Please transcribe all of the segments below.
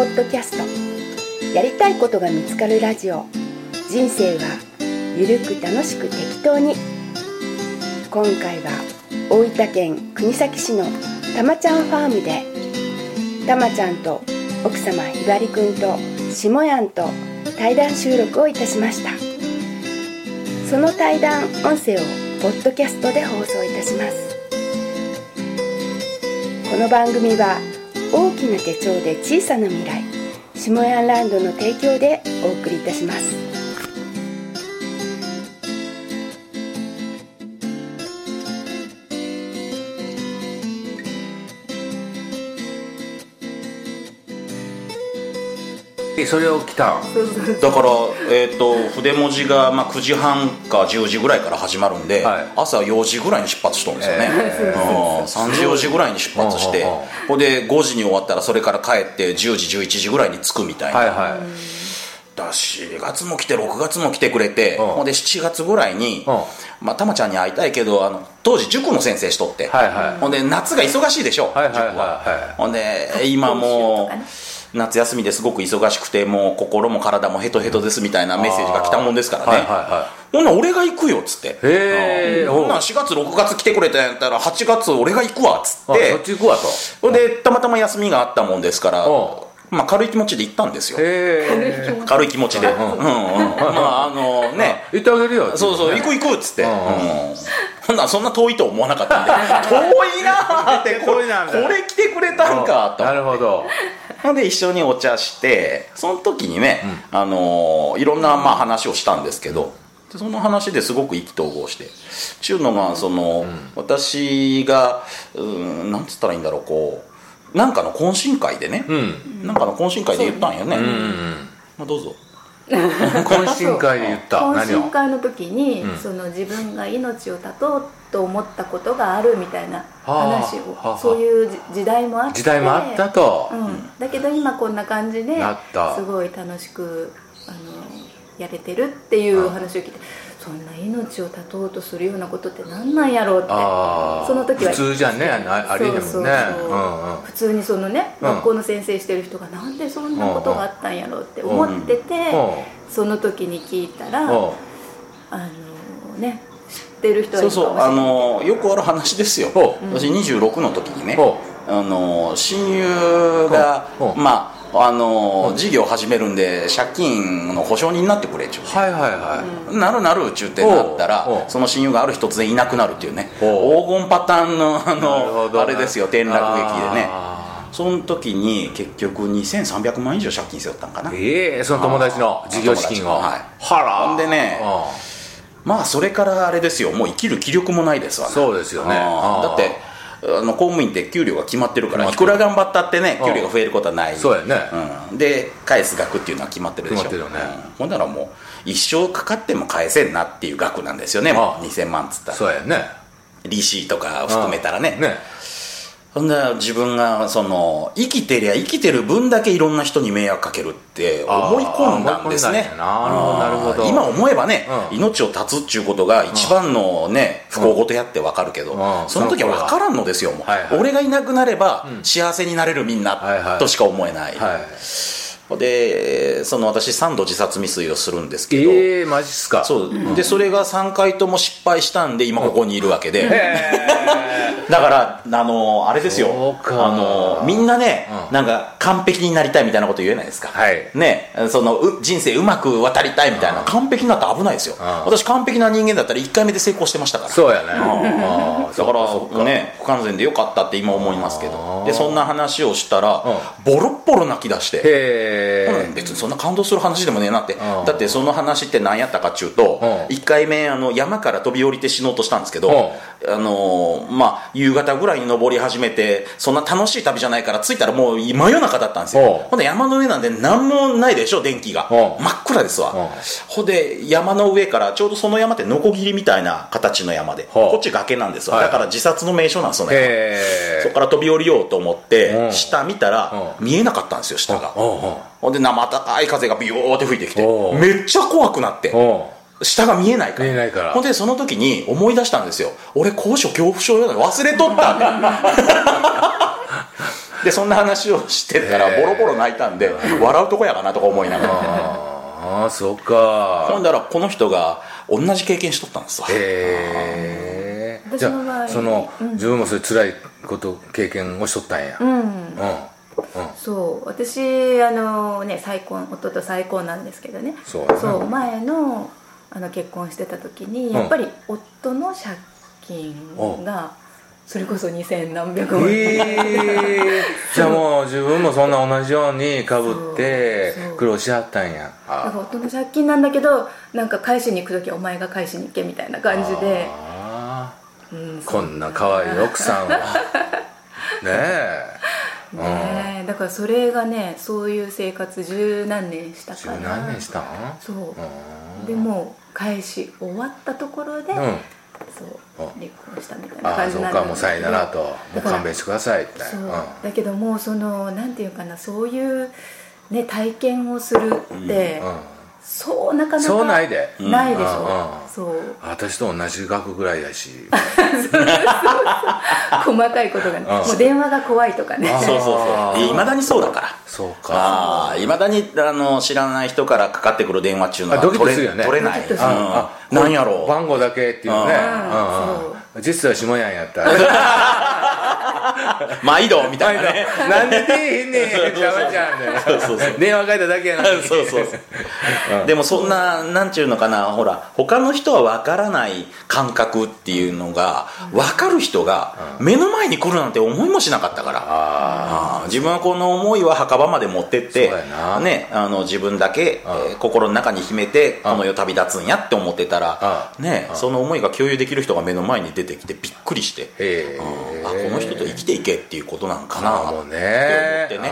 ポッドキャスト。やりたいことが見つかるラジオ。人生はゆるく楽しく適当に。今回は大分県国東市のたまちゃんファームでたまちゃんと奥様ひばりくんと下ヤンと対談収録をいたしました。その対談音声をポッドキャストで放送いたします。この番組は大きな手帳で小さな未来下屋ランドの提供でお送りいたします。それを来ただから、えー、と筆文字がまあ9時半か10時ぐらいから始まるんで、はい。朝4時ぐらいに出発しとるんですよね、えうん、3時4時ぐらいに出発してほんで5時に終わったらそれから帰って10時11時ぐらいに着くみたいな、はいはい。だ4月も来て6月も来てくれて、うん。ほんで7月ぐらいに、うん。まあ、たまちゃんに会いたいけどあの当時塾の先生しとって、はいはい。ほんで夏が忙しいでしょ、はいはいはい塾は。はいほんで今もう夏休みですごく忙しくてもう心も体もヘトヘトですみたいなメッセージが来たもんですからね、はいはいはほんなら俺が行くよっつって。へえうん。ほんなら4月6月来てくれたんやったら8月俺が行くわっつっあてそっち行くわと。ほんでたまたま休みがあったもんですからう。んまあ軽い気持ちで行ったんですよ。軽い気持ち。で。うんうんまああのね。行ってあげるよ。そうそう、行く行くっつって、うんうん。ほんならそんな遠いと思わなかったんで 遠いなーってこれこれ来てくれたんかとなるほど。ほんで一緒にお茶してその時にね、あのーいろんなまあ話をしたんですけどでその話ですごく意気投合してちゅうのがその、私がうんなんつったらいいんだろうこうなんかの懇親会でね、うん。なんかの懇親会で言ったんよね、うんうんまあ、どうぞ。懇親会で言った。懇何を？親会の時に、うん。その自分が命を絶とうと思ったことがあるみたいなはあ。話を、はあ。そういうじ時代もあって。時代もあったと。うん、だけど今こんな感じでなった。すごい楽しくあのやれてるっていう話を聞いてそんな命を絶とうとするようなことって何なんやろうって。その時は普通じゃねあありえへんもんね。そうそうそう。うんうん。普通にそのね、うん。学校の先生してる人がなんでそんなことがあったんやろうって思ってて、その時に聞いたら、うん。あのね知ってる人はいそうそう。あのよくある話ですよ。ほ私26の時にねほあの親友がまああの事業始めるんで借金の保証人になってくれっちゅうはいはいはい。なるなるっちゅうてなったらその親友がある日突然いなくなるっていうね。ほ黄金パターンのあのあれですよ転落劇でね。あその時に結局2300万以上借金背負ったんかな。ーええその友達の事業資金を。はい。はら。ほんでねまあそれからあれですよ。もう生きる気力もないですわな。そうですよね。だってあの公務員って給料が決まってるからいくら頑張ったってねうん。給料が増えることはない。そうやね。うん、で返す額っていうのは決まってるでしょ。決まってるよね。うん。ほんならもう一生かかっても返せんなっていう額なんですよね。もうあ2000万っつったら。そうやね。利子とか含めたらね。ねほんなら自分がその生きてりゃ生きてる分だけいろんな人に迷惑かけるって思い込んだんですね。な。るほどなるほど。今思えばね、うん。命を絶つっちゅうことが一番のね、不幸事やってわかるけど、うん。その時は分からんのですよはいはい。俺がいなくなれば幸せになれるみんない。としか思えない、はいでその私3度自殺未遂をするんですけど、ええマジっすか？そう。でそれが3回とも失敗したんで今ここにいるわけで、へ だからあのあれですよ。あのみんなね、うん。なんか完璧になりたいみたいなこと言えないですか、はい。ね。そのう人生うまく渡りたいみたいな、完璧になったら危ないですよ、うん。私完璧な人間だったら1回目で成功してましたから。そうやね。あーだからね不完全でよかったって今思いますけど。でそんな話をしたら、ボロッボロ泣き出して。へえうん。別にそんな感動する話でもねえなって、ん。だってその話って何やったかっちゅうと、うん。1回目あの山から飛び降りて死のうとしたんですけど、あのーまあ、夕方ぐらいに登り始めてそんな楽しい旅じゃないから着いたらもう真夜中だったんですよ。うん。ほんで山の上なんで何もないでしょ電気が。うん。真っ暗ですわ。うん。ほんで山の上からちょうどその山ってノコギリみたいな形の山でこっち崖なんですわ。はい。だから自殺の名所なんですよね。そこから飛び降りようと思ってうん。下見たらう見えなかったんですよ下がほんで生高い風がビヨーって吹いてきてめっちゃ怖くなって下が見えないから。見えないから。ほんでその時に思い出したんですよ。俺高所恐怖症やだ忘れとった。っ てでそんな話をしてたらボロボロ泣いたんで笑うとこやかなとか思いながら。ああそっか。ほんだらこの人が同じ経験しとったんですわ。へえ。じゃあその、うん。自分もそういう辛いこと経験をしとったんや、うん。うんそう私あのね再婚夫と再婚なんですけどね。そうやな。そう前のあの結婚してた時にやっぱり夫の借金がそれこそ2000何百万。ええ じゃあもう自分もそんな同じようにかぶって苦労しはったんや。だからあ夫の借金なんだけどなんか返しに行く時はお前が返しに行けみたいな感じで、あうんーこんな可愛い奥さんは。ねえねえ。だからそれがねそういう生活十何年した十から何年したん？そう。うん。でもう返し終わったところで、うん。そううん。離婚したみたいなああそう感じなんだかもうさよならと。もう勘弁してくださいって。そう、うん。だけどもうそのなんていうかなそういうね体験をするって、うんそうなかなかそうないで。ないでしょ、う。私と同じ額ぐらいやし。細かいことがね。うん。もう電話が怖いとかね。あそうそうそう。いまだにそうだから。そうか。いまだにあの知らない人からかかってくる電話っていうのね。取れないドキッとする。うん。あなんやろう。番号だけっていうね。実は下やんやった 毎度みたいなね。なんで出えへんねん邪魔ちゃんねそうそうそう。電話書いただけやなそうそうそう。でもそんななんちゅうのかなほら他の人は分からない感覚っていうのが分かる人が目の前に来るなんて思いもしなかったから。自分はこの思いは墓場まで持ってってね、あの自分だけ、心の中に秘めてこの世旅立つんやって思ってたら、うん。ね、その思いが共有できる人が目の前に出てきてびっくりして、あこの人と生きていけっていうことなんかなって思あもうね。ってね。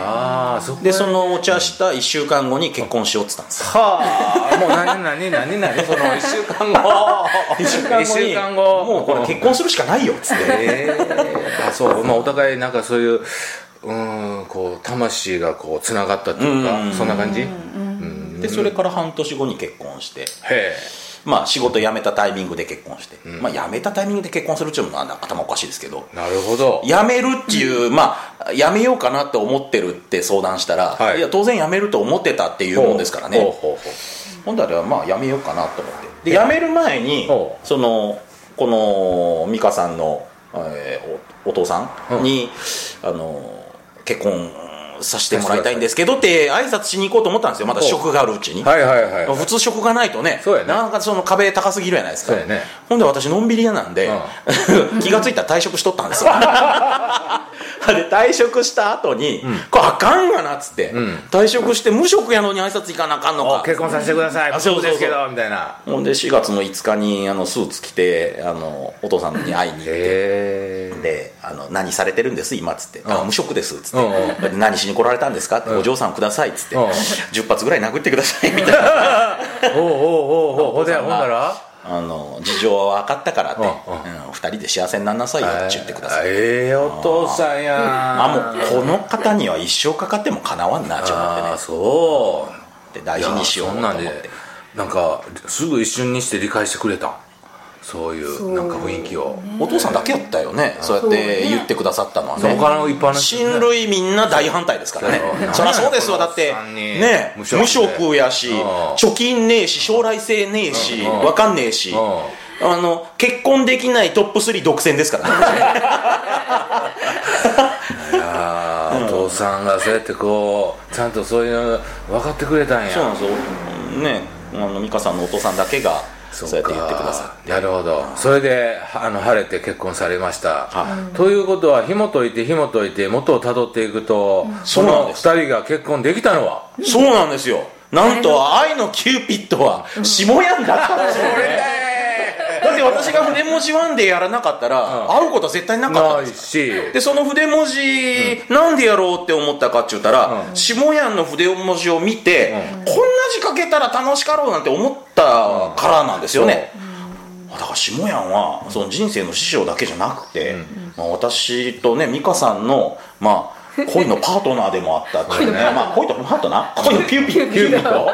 でそのお茶した1週間後に結婚しようって言ったんですよ。はあもう何何何何その1週間後。1週間後に一週間後。もうこれ結婚するしかないよっつって。ええあそう。まあお互いなんかそういううんこう魂がこうつながったっていうかうん。そんな感じ？へでそれから半年後に結婚して。えまあ仕事辞めたタイミングで結婚して、まあ辞めたタイミングで結婚するっていうのは頭おかしいですけど。なるほど。辞めるっていう、まあ辞めようかなって思ってるって相談したら、はい。い、や当然辞めると思ってたっていうもんですからね。ほんだらまあ辞めようかなと思って。で辞める前にほそのこの美香さんの、えーおお父さんに、あの結婚させてもらいたいんですけどって挨拶しに行こうと思ったんですよ。まだ職があるうちに、はいはいはい普通職がないとねね。なかなかその壁高すぎるやないですか。ね。ほんで私のんびり屋なんで、気がついたら退職しとったんですよ。で退職した後に、これあかんがなっつって、ん。退職して無職やのに挨拶行かなあかんのか。お結婚させてください。あそうですけどみたいな。ほんで4月の5日にあのスーツ着てあのお父さんに会いに行って。であの「何されてるんです今」っつって「あ無職です」っつって。何しに来られたんですか?」って「お嬢さんください」っつってうん。10発ぐらい殴ってくださいみたいな。おうおうおうおう。ほんなら？あの事情は分かったからって、うんうん、2人で幸せにならなさいよって言ってください。ええお父さんやあもうこの方には一生かかってもかなわんなと思ってね。そう。で大事にしようと思って。なんでなんかすぐ一瞬にして理解してくれたん？そういうなんか雰囲気を、お父さんだけやったよね。そうやって言ってくださったのはね。他の一般の人ね。親類みんな大反対ですからね。そりゃそうですわだってね。無無職やし。うん。貯金ねえし将来性ねえし。うん。分かんねえし。うあの結婚できないトップ3独占ですからね。いやーお父さんがそうやってこうちゃんとそういうの分かってくれたんや。そうなんですよ。ね。あの美香さんのお父さんだけがそうやって言ってくださって。なるほど。それであの晴れて結婚されました、はということは紐解いて紐解いて元をたどっていくと、その2そうなんです。人が結婚できたのは？そうなんですよ。なんと愛のキューピッドは下やんだったんですよね だって私が筆文字ワンでやらなかったら会うことは絶対なかった。んですし。でその筆文字、なんでやろうって思ったかって言ったら、うん。下やんの筆文字を見て、こんな字書けたら楽しかろうなんて思ったからなんですよね、だから下やんはその人生の師匠だけじゃなくて、まあ、私とね美香さんのまあ恋のパートナーでもあったっていうね。まあ恋のパートナー。恋のピューピッピューピッド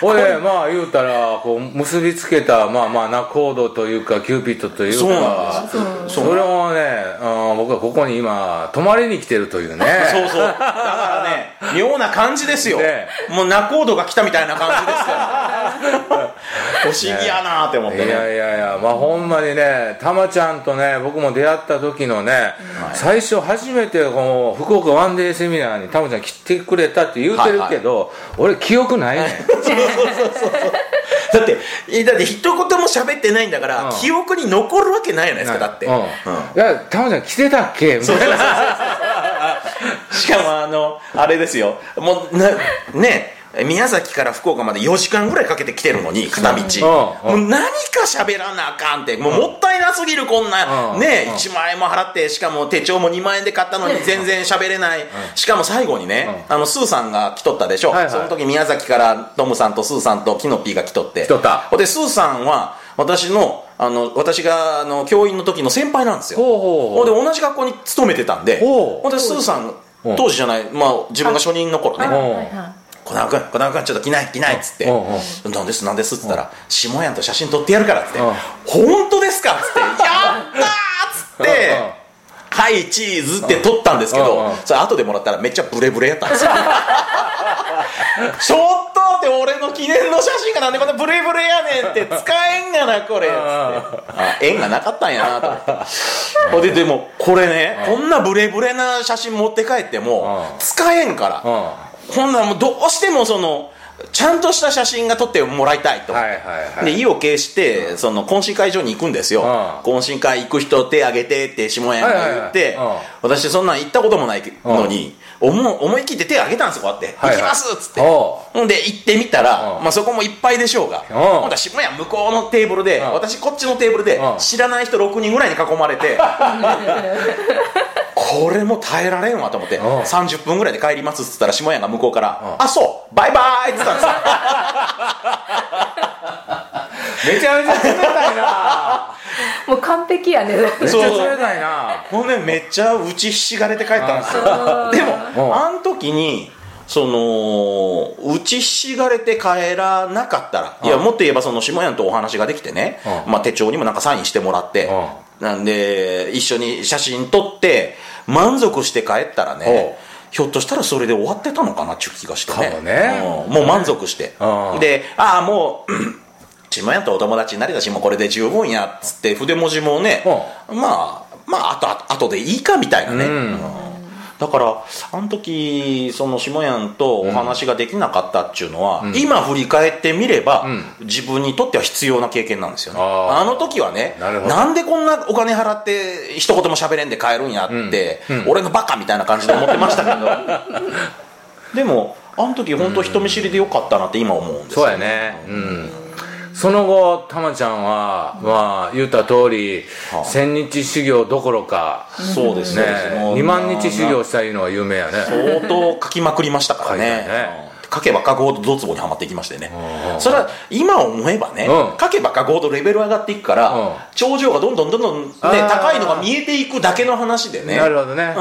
ほいでまあ言うたらこう結びつけたまあまあ仲人というかキューピッドというか。それをね、うん僕はここに今泊まりに来てるというね。そうそう。だからね妙な感じですよ、ね。もう仲人が来たみたいな感じですから不思議やなって思ってね。いやいやいやまあほんまにねたまちゃんとね僕も出会った時のね、最初初めてこの福岡ワンデーセミナーにたまちゃん来てくれたって言うてるけど、俺記憶ないねん。だってえだって一言も喋ってないんだから、うん。記憶に残るわけないじゃないですかだって、うん。うん。いやたまちゃん来てたっけ？みたいなしかもあのあれですよ。もうなね宮崎から福岡まで4時間ぐらいかけて来てるのに片道、もう何か喋らなあかんって。もうもったいなすぎるこんな、うん。ね、うん。1万円も払ってしかも手帳も2万円で買ったのに全然喋れない、しかも最後にね、あのスーさんが来とったでしょ、その時宮崎からトムさんとスーさんとキノピーが来とって。来とった。ほんでスーさんは私のあの私があの教員の時の先輩なんですよ。ほんで同じ学校に勤めてたんで。ほんでスーさんうん当時じゃない、まあ、自分が初任の頃ね。うん。はいはい「小田君小田君ちょっと来ない来ない」っつって。うん「なんですなんです」っつったら「下やんと写真撮ってやるから」っつってうん「本当ですか?」っつって「やったー!」っつって「はいチーズ」って撮ったんですけどんそれ後でもらったらめっちゃブレブレやったんですよ。ちょっとって俺の記念の写真がなんでこんなブレブレやねんって使えんがなこれっつって。あ縁がなかったんやなと思って。ででもこれねこんなブレブレな写真持って帰ってもうん。使えんから。うんほんならもうどうしてもそのちゃんとした写真が撮ってもらいたいと、はいはいはい。で意を決してその懇親会場に行くんですよ、うん。懇親会行く人手挙げてって下屋が言って、はいはいはい。私そんなん行ったこともないのに、思う思い切って手挙げたんですよこうやって「はいはい。行きます」っつって。おほんで行ってみたら、うん。まあ、そこもいっぱいでしょうが。うん。ほんだ下屋向こうのテーブルで、うん。私こっちのテーブルで、うん。知らない人6人ぐらいに囲まれて これも耐えられんわと思って、うん。30分ぐらいで帰りますっつったら下屋が向こうから「うん。あそうバイバーイ」っつったんですよ。めちゃめちゃ冷たいな。もう完璧やね。めっちゃ冷たいな。もうねめっちゃ打ちひしがれて帰ったんですよ。でもうん。あん時にその打ちひしがれて帰らなかったらいやもっと言えばその下屋とお話ができてね、うん。まあ、手帳にもなんかサインしてもらって、なんで一緒に写真撮って満足して帰ったらねひょっとしたらそれで終わってたのかなっていう気がしてね。ね。うん。もう満足して、うん。でああもう下屋とお友達になれたしもうこれで十分やっつって筆文字もね、まあまああとあと後でいいかみたいなね、うん。うんだからあの時その下屋とお話ができなかったっていうのは、今振り返ってみれば、う自分にとっては必要な経験なんですよね。あの時はねなんでこんなお金払って一言も喋れんで帰るんやって、うん。うん。俺のバカみたいな感じで思ってましたけど。でもあの時本当人見知りでよかったなって今思うんですよそうやね。うんその後たまちゃんはまあ言った通りはあ。千日修行どころかそうですね。ねもう2万日修行したいうのは有名やね。相当書きまくりましたからね。書けば書くほどドツボにはまっていきましてね。うん。それは今思えばね、うん。書けば書くほどレベル上がっていくから、うん。頂上がどんどんどんどん、ね、高いのが見えていくだけの話でね。なるほどね。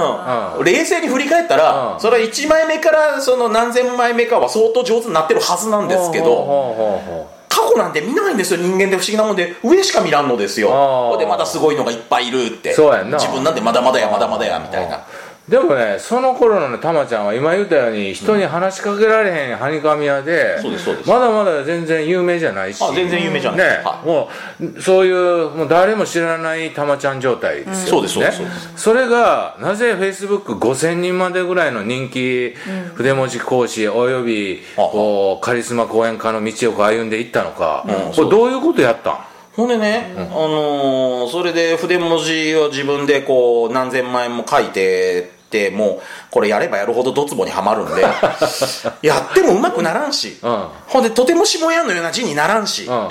うん。冷静に振り返ったら、うん。それは1枚目からその何千枚目かは相当上手になってるはずなんですけど過去なんて見ないんですよ人間って不思議なもんで。上しか見らんのですよ。あー。ほんでまだすごいのがいっぱいいるって。そうやんな。自分なんてまだまだやまだまだやみたいなでもねその頃のねたまちゃんは今言ったように人に話しかけられへんはにかみ屋で、そうですそうです。まだまだ全然有名じゃないしあ全然有名じゃない。ね、はい。もうそういうもう誰も知らないたまちゃん状態ですよ、そうですそうですねそうです。それがなぜフェイスブック5000人までぐらいの人気筆文字講師およびあこうカリスマ講演家の道を歩んでいったのか、うんこれどういうことやったん？ほんでね、あのーそれで筆文字を自分でこう何千枚も書いてってもうこれやればやるほどドツボにはまるんで やってもうまくならんし、うん。ほんでとても下屋のような字にならんし、うん。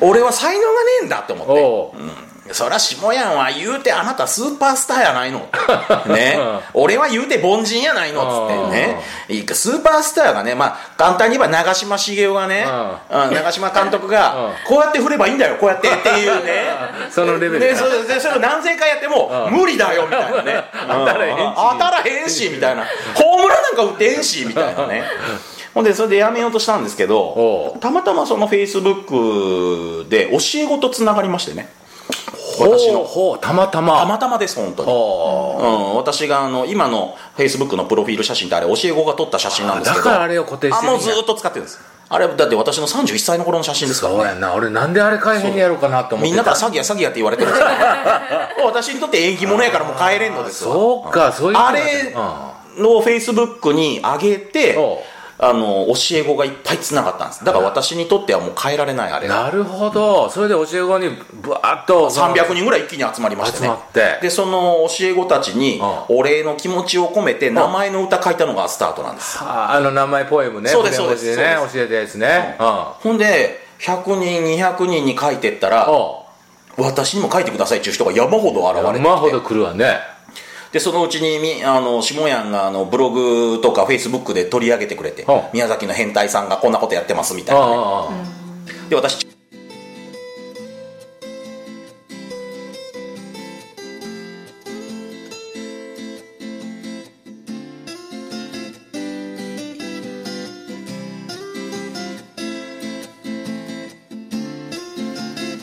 俺は才能がねえんだって思ってそりゃ下屋は言うてあなたスーパースターやないの。ね、俺は言うて凡人やないの。っつってね。スーパースターがねまあ簡単に言えば長嶋茂雄がね、うん長嶋監督が こうやって振ればいいんだよこうやってっていうね。そのレベルや。でそれでそれを何千回やっても無理だよみたいなね。当たらへんし。当たらへんしみたいな。ホームランなんか打ってへんしみたいなね。ほんでそれでやめようとしたんですけどたまたまそのフェイスブックで教え子とつながりましてね私のほうたまたま。たまたまです本当に。おうん、私があの今のフェイスブックのプロフィール写真ってあれ教え子が撮った写真なんですけど。だからあれを固定してるあもうずっと使ってるんです。あれだって私の31歳の頃の写真ですから。ねそう。やんな俺なんであれ変えへんやろうかなと思ってみんなから詐欺や詐欺やって言われてるんですけど私にとって縁起物やからもう帰れんのですわ。そうかそういうことあれのフェイスブックに上げておうあの教え子がいっぱいつながったんです。だから私にとってはもう変えられないあれが。なるほど。それで教え子にぶわーっと300人ぐらい一気に集まりましてね。集まって。でその教え子たちにうお礼の気持ちを込めて名前の歌書いたのがスタートなんです。ああの名前ポエムね。そうですそうです。教えたやつね。うん。ほんで100人200人に書いてったらお私にも書いてくださいっていう人が山ほど現れて。山ほど来るわねでそのうちにみあの下やんがあのブログとかフェイスブックで取り上げてくれてう。ん宮崎の変態さんがこんなことやってますみたいなね。で私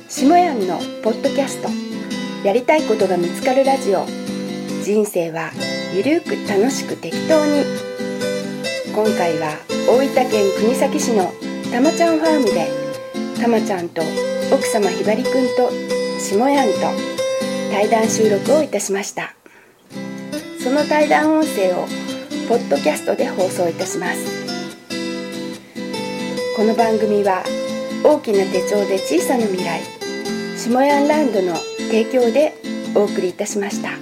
下やんのポッドキャスト。やりたいことが見つかるラジオ人生はゆるく楽しく適当に。今回は大分県国東市のたまちゃんファームでたまちゃんと奥様ひばりくんと下やんと対談収録をいたしました。その対談音声をポッドキャストで放送いたします。この番組は大きな手帳で小さな未来下ヤンランドの提供でお送りいたしました。